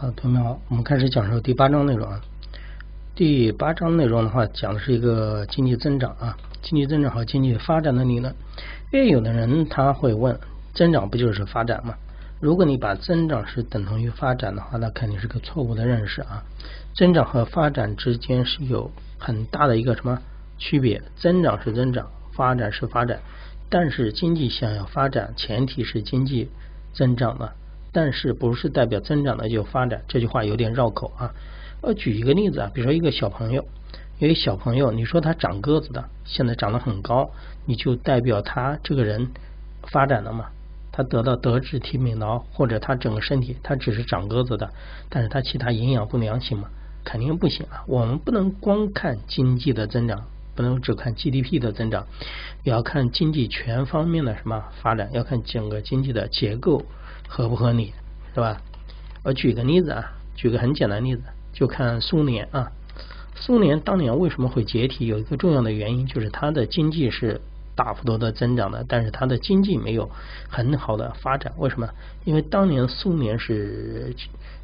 好，同学们好，我们开始讲授第八章内容啊。第八章内容的话，讲的是一个经济增长啊，经济增长和经济发展的理论。因为有的人他会问，增长不就是发展吗？如果你把增长是等同于发展的话，那肯定是个错误的认识啊。增长和发展之间是有很大的一个什么区别？增长是增长，发展是发展。但是经济想要发展，前提是经济增长了。但是不是代表增长的就发展？这句话有点绕口啊。我举一个例子啊，比如说一个小朋友，一个小朋友，你说他长个子的，现在长得很高，你就代表他这个人发展了吗？他得到德智体美劳，或者他整个身体他只是长个子的，但是他其他营养不良行吗？肯定不行啊。我们不能光看经济的增长，不能只看 GDP 的增长，也要看经济全方面的什么发展，要看整个经济的结构。合不合理，是吧？我举个例子啊，举个很简单例子，就看苏联啊。苏联当年为什么会解体？有一个重要的原因就是它的经济是大幅度的增长的，但是它的经济没有很好的发展。为什么？因为当年苏联是，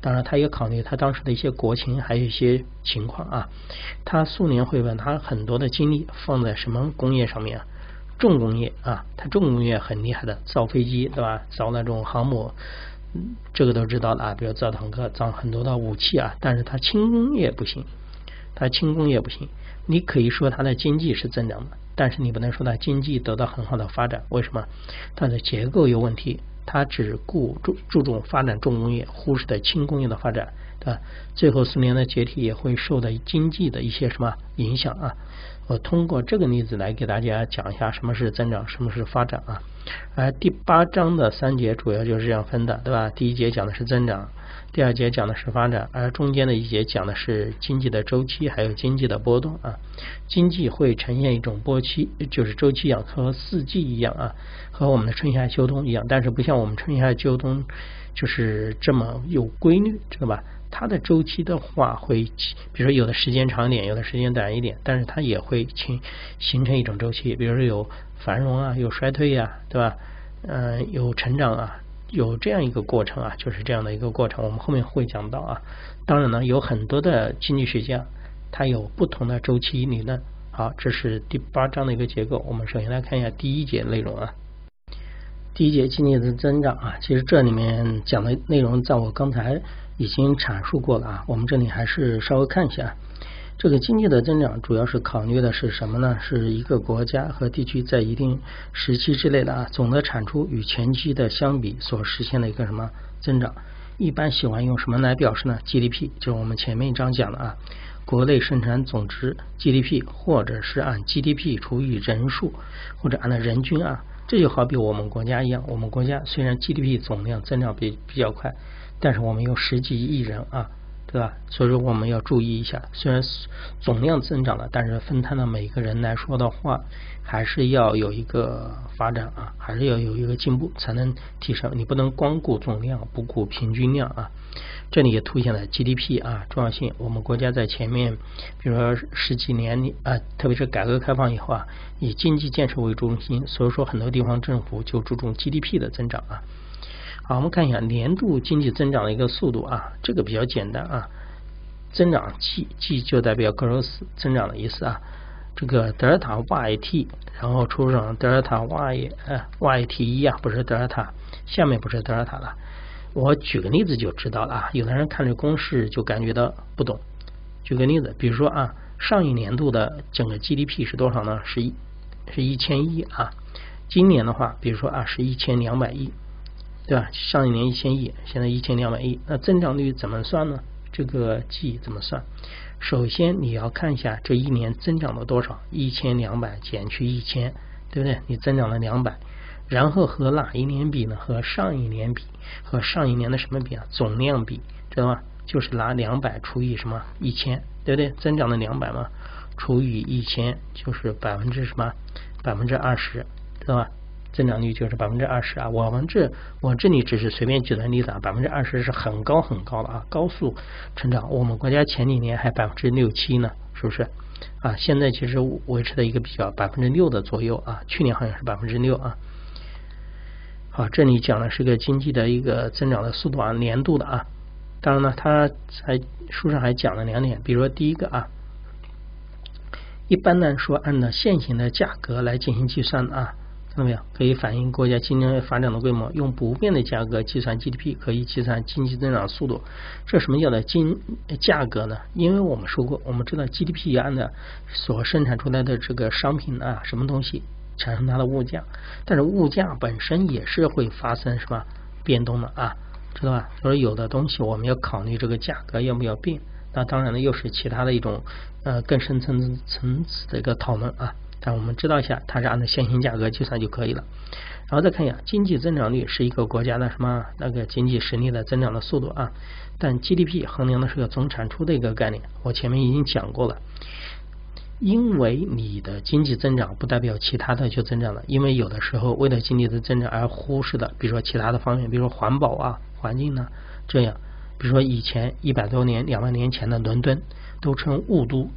当然他也考虑他当时的一些国情，还有一些情况啊。他苏联会把他很多的精力放在什么工业上面？重工业啊，他重工业很厉害的，造飞机对吧？造那种航母，这个都知道的啊。比如造坦克，造很多的武器啊。但是它轻工业不行，它轻工业不行。你可以说它的经济是增长的，但是你不能说它经济得到很好的发展。为什么？它的结构有问题，他只顾注注重发展重工业，忽视的轻工业的发展，对吧？最后苏联的解体也会受到经济的一些什么影响啊？我通过这个例子来给大家讲一下什么是增长，什么是发展啊。而第八章的三节主要就是这样分的，对吧？第一节讲的是增长，第二节讲的是发展，而中间的一节讲的是经济的周期还有经济的波动啊。经济会呈现一种波期，就是周期一样，和四季一样啊，和我们的春夏秋冬一样，但是不像我们春夏秋冬就是这么有规律，知道吧？它的周期的话，会比如说有的时间长一点，有的时间短一点，但是它也会形形成一种周期，比如说有繁荣啊，有衰退呀，对吧？嗯，有成长啊，有这样一个过程啊，就是这样的一个过程，我们后面会讲到啊。当然呢，有很多的经济学家，他有不同的周期理论。好，这是第八章的一个结构。我们首先来看一下第一节内容啊。第一节经济的增长啊，其实这里面讲的内容，在我刚才。已经阐述过了啊，我们这里还是稍微看一下，这个经济的增长主要是考虑的是什么呢？是一个国家和地区在一定时期之内的啊总的产出与前期的相比所实现的一个什么增长？一般喜欢用什么来表示呢？GDP 就是我们前面一章讲的啊，国内生产总值 GDP，或者是按 GDP 除以人数，或者按照人均啊，这就好比我们国家一样，我们国家虽然 GDP 总量增长比比较快。但是我们有十几亿人啊，对吧？所以说我们要注意一下，虽然总量增长了，但是分摊到每个人来说的话，还是要有一个发展啊，还是要有一个进步才能提升。你不能光顾总量不顾平均量啊。这里也凸显了 GDP 啊重要性。我们国家在前面，比如说十几年里啊，特别是改革开放以后啊，以经济建设为中心，所以说很多地方政府就注重 GDP 的增长啊。好，我们看一下年度经济增长的一个速度啊，这个比较简单啊，增长 G，G 就代表 growth 增长的意思啊，这个德尔塔 YT，然后除上德尔塔 Y 呃 YT 一啊，不是德尔塔，下面不是德尔塔了。我举个例子就知道了啊，有的人看这公式就感觉到不懂。举个例子，比如说啊，上一年度的整个 GDP 是多少呢？是一是一千亿啊，今年的话，比如说啊，是一千两百亿。对吧？上一年一千亿，现在一千两百亿，那增长率怎么算呢？这个 G 怎么算？首先你要看一下这一年增长了多少，一千两百减去一千，对不对？你增长了两百，然后和哪一年比呢？和上一年比，和上一年的什么比啊？总量比，知道吗？就是拿两百除以什么一千，对不对？增长了两百嘛，除以一千就是百分之什么？百分之二十，知道吧？增长率就是百分之二十啊！我们这我这里只是随便举的例子啊，百分之二十是很高很高的啊，高速成长。我们国家前几年还百分之六七呢，是不是啊？现在其实维持在一个比较百分之六的左右啊，去年好像是百分之六啊。好，这里讲的是个经济的一个增长的速度啊，年度的啊。当然呢，他还书上还讲了两点，比如说第一个啊，一般呢说按照现行的价格来进行计算啊。看到没有？可以反映国家经济发展的规模。用不变的价格计算 GDP，可以计算经济增长速度。这什么叫做经价格呢？因为我们说过，我们知道 GDP 按的所生产出来的这个商品啊，什么东西产生它的物价，但是物价本身也是会发生什么变动的啊，知道吧？所以有的东西我们要考虑这个价格要不要变。那当然了，又是其他的一种呃更深层层次的一个讨论啊。但我们知道一下，它是按照现行价格计算就可以了。然后再看一下，经济增长率是一个国家的什么那个经济实力的增长的速度啊。但 GDP 衡量的是个总产出的一个概念，我前面已经讲过了。因为你的经济增长不代表其他的就增长了，因为有的时候为了经济的增长而忽视的，比如说其他的方面，比如说环保啊、环境呢，这样，比如说以前一百多年、两万年前的伦敦都称雾都。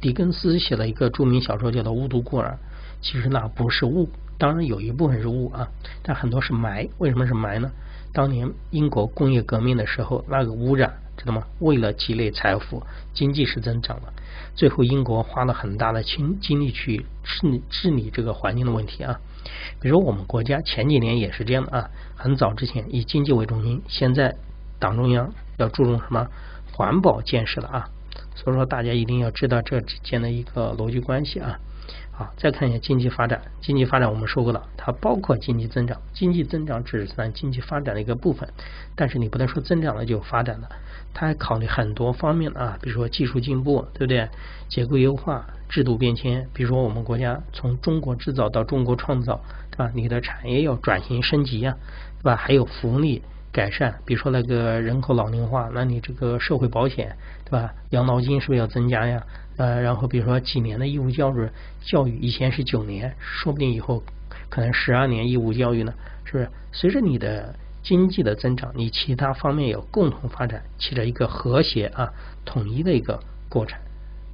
狄更斯写了一个著名小说，叫做《雾都孤儿》。其实那不是雾，当然有一部分是雾啊，但很多是霾。为什么是霾呢？当年英国工业革命的时候，那个污染，知道吗？为了积累财富，经济是增长的。最后英国花了很大的精精力去治治理这个环境的问题啊。比如我们国家前几年也是这样的啊，很早之前以经济为中心，现在党中央要注重什么环保建设了啊。所以说，大家一定要知道这之间的一个逻辑关系啊。好，再看一下经济发展。经济发展我们说过了，它包括经济增长。经济增长只算经济发展的一个部分，但是你不能说增长了就发展了，它还考虑很多方面啊，比如说技术进步，对不对？结构优化、制度变迁，比如说我们国家从中国制造到中国创造，对吧？你的产业要转型升级呀，对吧？还有福利。改善，比如说那个人口老龄化，那你这个社会保险，对吧？养老金是不是要增加呀？呃，然后比如说几年的义务教育，教育以前是九年，说不定以后可能十二年义务教育呢，是不是？随着你的经济的增长，你其他方面有共同发展，起着一个和谐啊、统一的一个过程。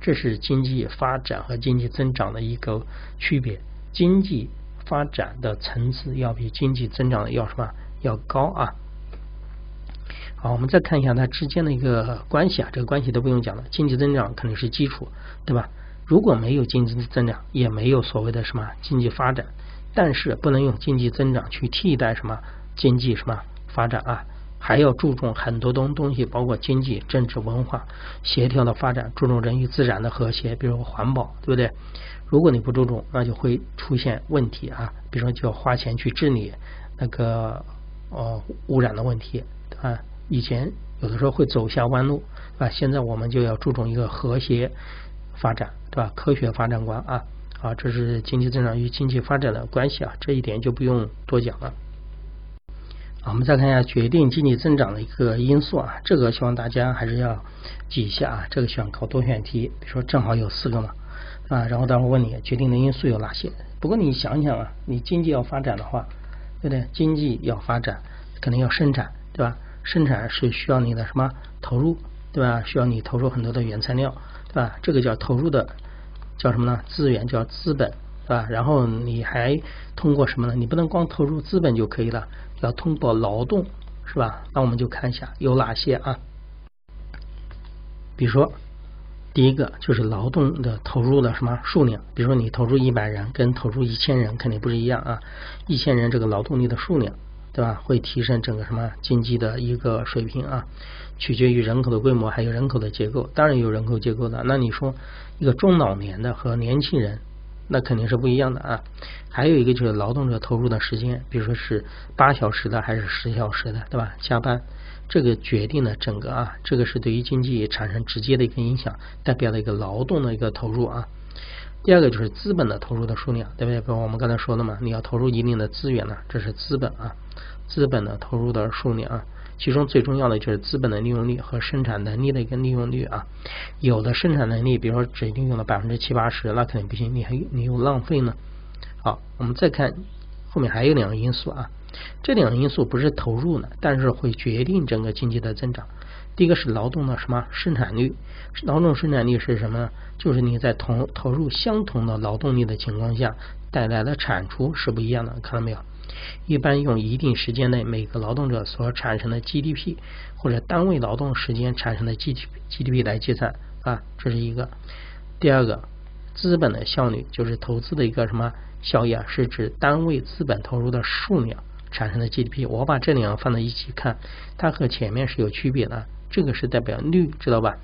这是经济发展和经济增长的一个区别。经济发展的层次要比经济增长的要什么要高啊？好，我们再看一下它之间的一个关系啊，这个关系都不用讲了，经济增长肯定是基础，对吧？如果没有经济增长，也没有所谓的什么经济发展，但是不能用经济增长去替代什么经济什么发展啊，还要注重很多东东西，包括经济、政治、文化协调的发展，注重人与自然的和谐，比如环保，对不对？如果你不注重，那就会出现问题啊，比如说就要花钱去治理那个呃污染的问题啊。以前有的时候会走下弯路，啊，现在我们就要注重一个和谐发展，对吧？科学发展观啊，啊，这是经济增长与经济发展的关系啊，这一点就不用多讲了。啊，我们再看一下决定经济增长的一个因素啊，这个希望大家还是要记一下啊，这个喜欢考多选题，比如说正好有四个嘛，啊，然后待会儿问你决定的因素有哪些。不过你想想啊，你经济要发展的话，对不对？经济要发展，肯定要生产，对吧？生产是需要你的什么投入，对吧？需要你投入很多的原材料，对吧？这个叫投入的，叫什么呢？资源叫资本，对吧？然后你还通过什么呢？你不能光投入资本就可以了，要通过劳动，是吧？那我们就看一下有哪些啊？比如说，第一个就是劳动的投入的什么数量？比如说你投入一百人，跟投入一千人肯定不是一样啊！一千人这个劳动力的数量。对吧？会提升整个什么经济的一个水平啊？取决于人口的规模，还有人口的结构。当然有人口结构的。那你说一个中老年的和年轻人，那肯定是不一样的啊。还有一个就是劳动者投入的时间，比如说是八小时的还是十小时的，对吧？加班这个决定了整个啊，这个是对于经济产生直接的一个影响，代表了一个劳动的一个投入啊。第二个就是资本的投入的数量，对不对？比如我们刚才说的嘛，你要投入一定的资源呢，这是资本啊。资本的投入的数量啊，其中最重要的就是资本的利用率和生产能力的一个利用率啊。有的生产能力，比如说只利用了百分之七八十，那肯定不行，你还你又浪费呢。好，我们再看后面还有两个因素啊，这两个因素不是投入呢，但是会决定整个经济的增长。第一个是劳动的什么生产率？劳动生产率是什么呢？就是你在同投入相同的劳动力的情况下带来的产出是不一样的，看到没有？一般用一定时间内每个劳动者所产生的 GDP 或者单位劳动时间产生的 gdgdp 来计算啊，这是一个。第二个，资本的效率就是投资的一个什么效益啊？是指单位资本投入的数量产生的 GDP。我把这两个放在一起看，它和前面是有区别的。这个是代表率，知道吧？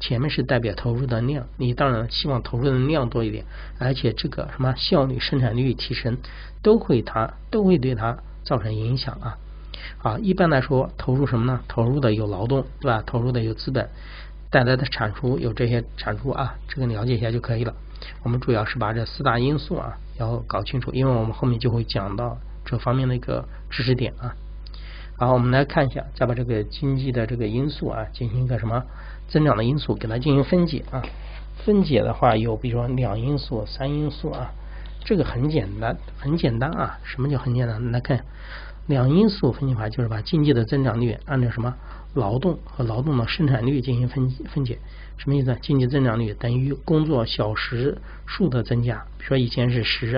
前面是代表投入的量，你当然希望投入的量多一点，而且这个什么效率、生产率提升，都会它都会对它造成影响啊。啊，一般来说，投入什么呢？投入的有劳动，对吧？投入的有资本，带来的产出有这些产出啊，这个了解一下就可以了。我们主要是把这四大因素啊要搞清楚，因为我们后面就会讲到这方面的一个知识点啊。好，我们来看一下，再把这个经济的这个因素啊进行一个什么？增长的因素给它进行分解啊，分解的话有比如说两因素、三因素啊，这个很简单，很简单啊。什么叫很简单？来看两因素分解法，就是把经济的增长率按照什么劳动和劳动的生产率进行分分解。什么意思？经济增长率等于工作小时数的增加，比如说以前是十，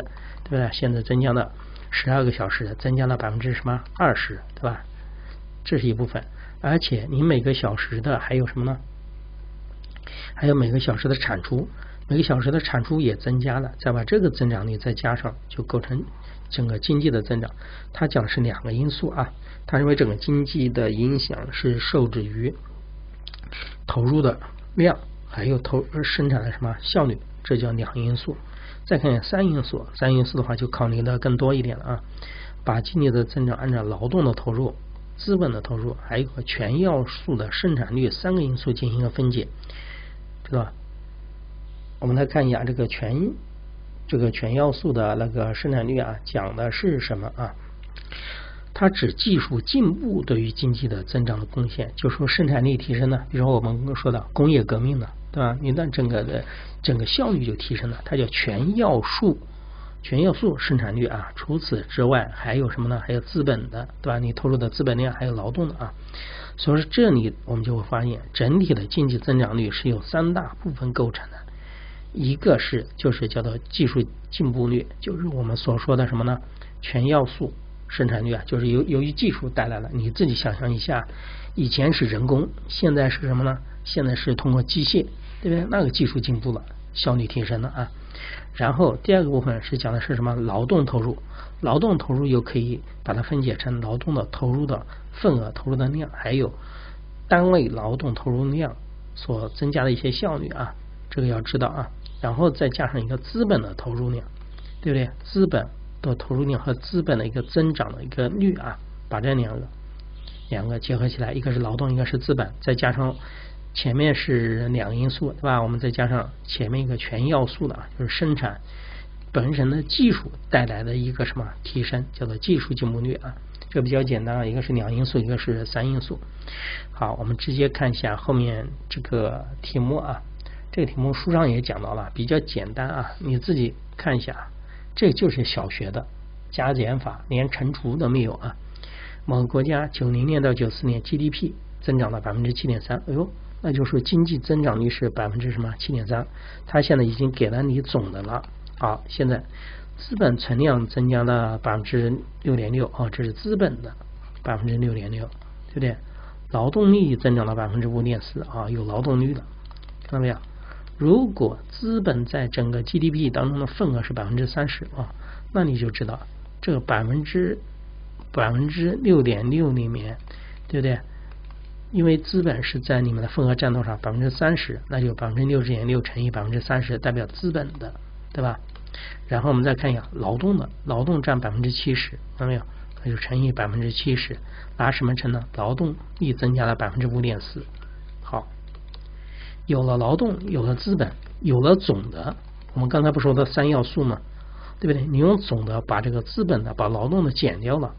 对不对？现在增加了十二个小时，增加了百分之什么二十，对吧？这是一部分，而且你每个小时的还有什么呢？还有每个小时的产出，每个小时的产出也增加了，再把这个增长率再加上，就构成整个经济的增长。他讲的是两个因素啊，他认为整个经济的影响是受制于投入的量，还有投生产的什么效率，这叫两因素。再看三因素，三因素的话就考虑的更多一点了啊，把经济的增长按照劳动的投入、资本的投入，还有个全要素的生产率三个因素进行一个分解。是吧？我们来看一下这个全这个全要素的那个生产率啊，讲的是什么啊？它指技术进步对于经济的增长的贡献，就说生产力提升呢。比如说我们说的工业革命了，对吧？你的整个的整个效率就提升了，它叫全要素全要素生产率啊。除此之外还有什么呢？还有资本的，对吧？你投入的资本量还有劳动的啊。所以说，这里我们就会发现，整体的经济增长率是由三大部分构成的。一个是就是叫做技术进步率，就是我们所说的什么呢？全要素生产率啊，就是由由于技术带来了。你自己想象一下，以前是人工，现在是什么呢？现在是通过机械，对不对？那个技术进步了，效率提升了啊。然后第二个部分是讲的是什么？劳动投入，劳动投入又可以把它分解成劳动的投入的。份额投入的量，还有单位劳动投入量所增加的一些效率啊，这个要知道啊。然后再加上一个资本的投入量，对不对？资本的投入量和资本的一个增长的一个率啊，把这两个两个结合起来，一个是劳动，一个是资本，再加上前面是两个因素，对吧？我们再加上前面一个全要素的，就是生产本身的技术带来的一个什么提升，叫做技术进步率啊。这比较简单啊，一个是两因素，一个是三因素。好，我们直接看一下后面这个题目啊。这个题目书上也讲到了，比较简单啊，你自己看一下。这就是小学的加减法，连乘除都没有啊。某个国家九零年到九四年 GDP 增长了百分之七点三，哎呦，那就是经济增长率是百分之什么七点三？它现在已经给了你总的了。好，现在。资本存量增加了百分之六点六啊，这是资本的百分之六点六，对不对？劳动力增长了百分之五点四啊，有劳动力的，看到没有？如果资本在整个 GDP 当中的份额是百分之三十啊，那你就知道这个百分之百分之六点六里面，对不对？因为资本是在你们的份额占多少？百分之三十，那就百分之六十点六乘以百分之三十，代表资本的，对吧？然后我们再看一下劳动的，劳动占百分之七十，看到没有？那就乘以百分之七十，拿什么乘呢？劳动力增加了百分之五点四。好，有了劳动，有了资本，有了总的，我们刚才不说的三要素吗？对不对？你用总的把这个资本的、把劳动的减掉了，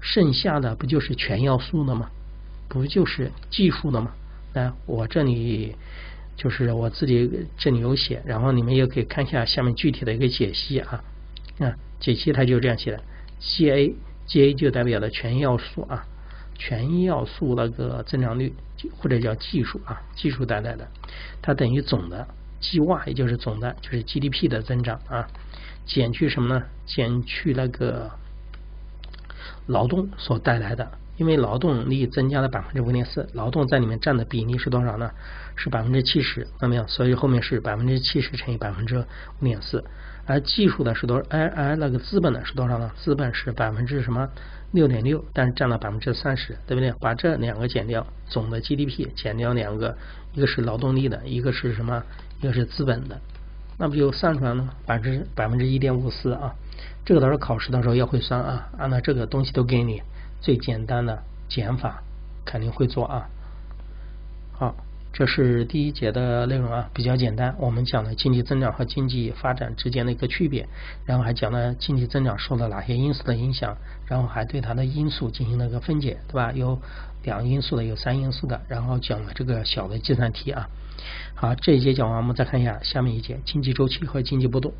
剩下的不就是全要素的吗？不就是技术的吗？来，我这里。就是我自己这里有写，然后你们也可以看一下下面具体的一个解析啊。啊，解析它就这样写的：G A G A 就代表了全要素啊，全要素那个增长率或者叫技术啊，技术带来的，它等于总的 G Y 也就是总的，就是 G D P 的增长啊，减去什么呢？减去那个劳动所带来的。因为劳动力增加了百分之五点四，劳动在里面占的比例是多少呢？是百分之七十，看到没有？所以后面是百分之七十乘以百分之五点四。而技术的是多？而而那个资本呢是多少呢？资本是百分之什么？六点六，但占了百分之三十，对不对？把这两个减掉，总的 GDP 减掉两个，一个是劳动力的，一个是什么？一个是资本的，那不就算出来了？百分之百分之一点五四啊！这个到时候考试的时候要会算啊，按照这个东西都给你。最简单的减法肯定会做啊。好，这是第一节的内容啊，比较简单。我们讲了经济增长和经济发展之间的一个区别，然后还讲了经济增长受到哪些因素的影响，然后还对它的因素进行了一个分解，对吧？有两因素的，有三因素的，然后讲了这个小的计算题啊。好，这一节讲完，我们再看一下下面一节经济周期和经济波动。